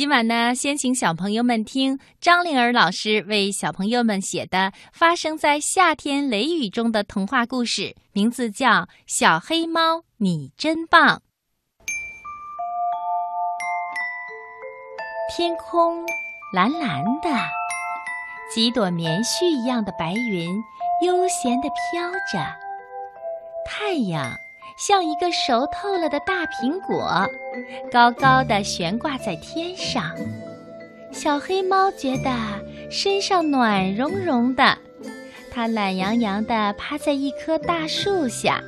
今晚呢，先请小朋友们听张灵儿老师为小朋友们写的发生在夏天雷雨中的童话故事，名字叫《小黑猫你真棒》。天空蓝蓝的，几朵棉絮一样的白云悠闲地飘着，太阳。像一个熟透了的大苹果，高高的悬挂在天上。小黑猫觉得身上暖融融的，它懒洋洋地趴在一棵大树下，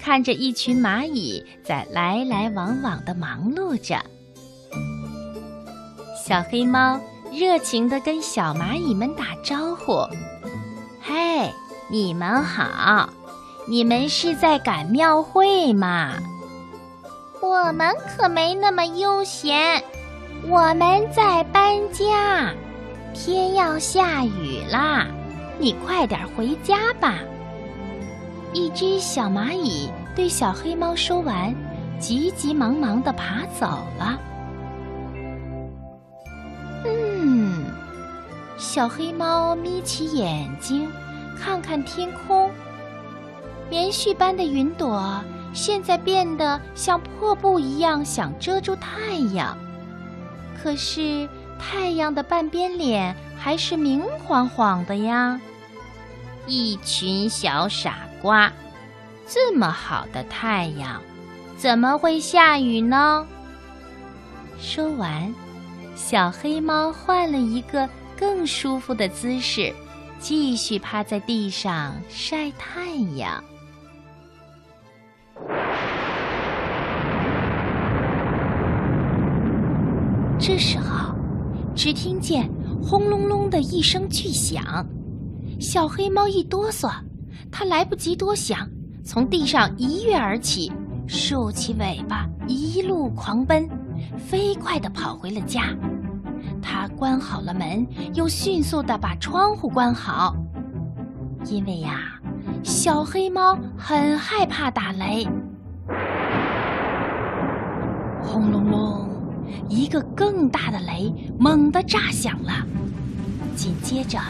看着一群蚂蚁在来来往往地忙碌着。小黑猫热情地跟小蚂蚁们打招呼：“嘿，你们好。”你们是在赶庙会吗？我们可没那么悠闲，我们在搬家。天要下雨啦，你快点回家吧。一只小蚂蚁对小黑猫说完，急急忙忙地爬走了。嗯，小黑猫眯起眼睛，看看天空。棉絮般的云朵，现在变得像破布一样，想遮住太阳。可是太阳的半边脸还是明晃晃的呀！一群小傻瓜，这么好的太阳，怎么会下雨呢？说完，小黑猫换了一个更舒服的姿势，继续趴在地上晒太阳。这时候，只听见轰隆隆的一声巨响，小黑猫一哆嗦，它来不及多想，从地上一跃而起，竖起尾巴，一路狂奔，飞快地跑回了家。它关好了门，又迅速地把窗户关好，因为呀，小黑猫很害怕打雷。轰隆隆。一个更大的雷猛地炸响了，紧接着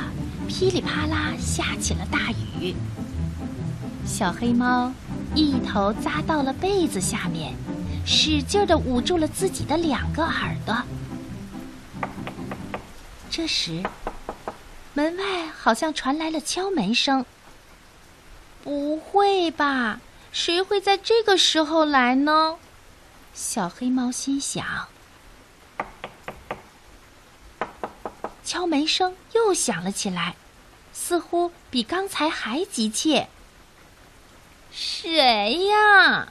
噼里啪啦下起了大雨。小黑猫一头扎到了被子下面，使劲地捂住了自己的两个耳朵。这时，门外好像传来了敲门声。不会吧？谁会在这个时候来呢？小黑猫心想。敲门声又响了起来，似乎比刚才还急切。谁呀？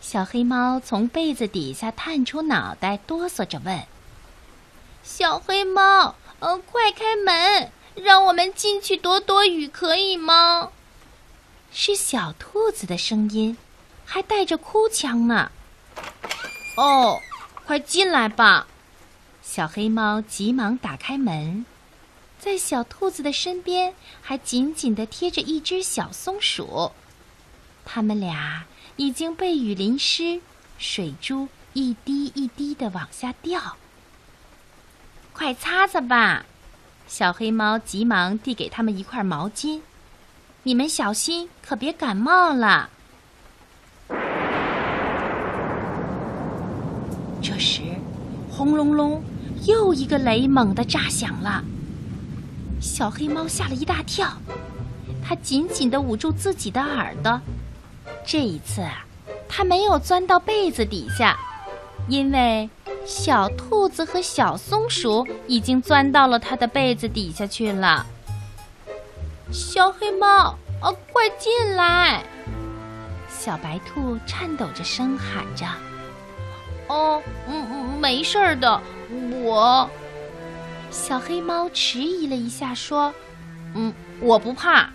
小黑猫从被子底下探出脑袋，哆嗦着问：“小黑猫，呃，快开门，让我们进去躲躲雨，可以吗？”是小兔子的声音，还带着哭腔呢。哦，快进来吧。小黑猫急忙打开门，在小兔子的身边还紧紧地贴着一只小松鼠，它们俩已经被雨淋湿，水珠一滴一滴地往下掉。快擦擦吧！小黑猫急忙递给他们一块毛巾，你们小心，可别感冒了。这时，轰隆隆。又一个雷猛地炸响了，小黑猫吓了一大跳，它紧紧地捂住自己的耳朵。这一次，它没有钻到被子底下，因为小兔子和小松鼠已经钻到了它的被子底下去了。小黑猫，啊，快进来！小白兔颤抖着声喊着：“哦，嗯嗯，没事儿的。”我，小黑猫迟疑了一下，说：“嗯，我不怕。”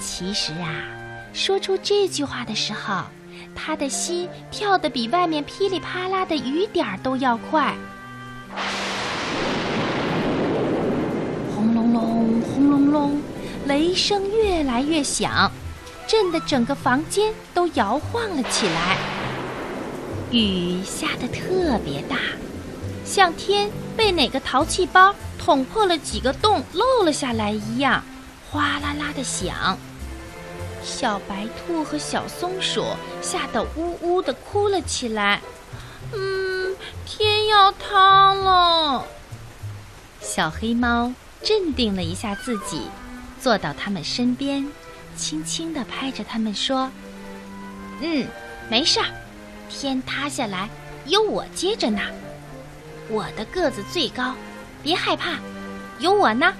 其实啊，说出这句话的时候，他的心跳得比外面噼里啪啦的雨点儿都要快。轰隆隆，轰隆隆，雷声越来越响，震得整个房间都摇晃了起来。雨下得特别大。像天被哪个淘气包捅破了几个洞，漏了下来一样，哗啦啦的响。小白兔和小松鼠吓得呜呜的哭了起来。嗯，天要塌了。小黑猫镇定了一下自己，坐到他们身边，轻轻地拍着他们说：“嗯，没事儿，天塌下来有我接着呢。我的个子最高，别害怕，有我呢。”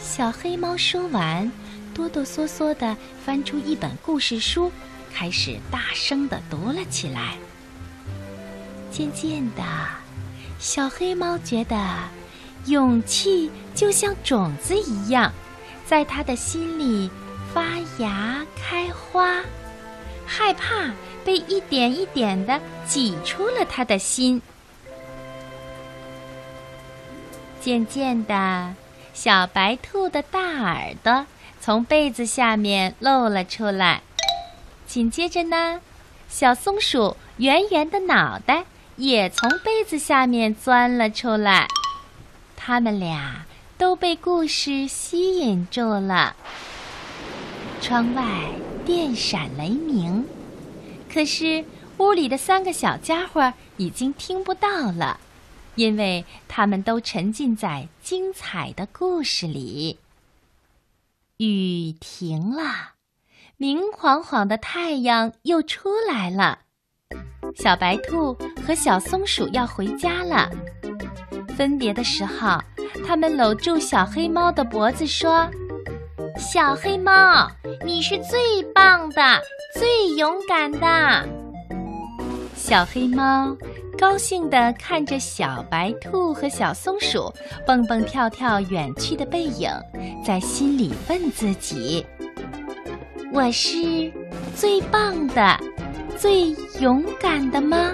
小黑猫说完，哆哆嗦嗦地翻出一本故事书，开始大声地读了起来。渐渐的，小黑猫觉得，勇气就像种子一样，在他的心里发芽开花。害怕被一点一点的挤出了他的心。渐渐的，小白兔的大耳朵从被子下面露了出来。紧接着呢，小松鼠圆圆的脑袋。也从被子下面钻了出来，他们俩都被故事吸引住了。窗外电闪雷鸣，可是屋里的三个小家伙已经听不到了，因为他们都沉浸在精彩的故事里。雨停了，明晃晃的太阳又出来了。小白兔和小松鼠要回家了。分别的时候，他们搂住小黑猫的脖子说：“小黑猫，你是最棒的、最勇敢的。”小黑猫高兴地看着小白兔和小松鼠蹦蹦跳跳远去的背影，在心里问自己：“我是最棒的。”最勇敢的吗？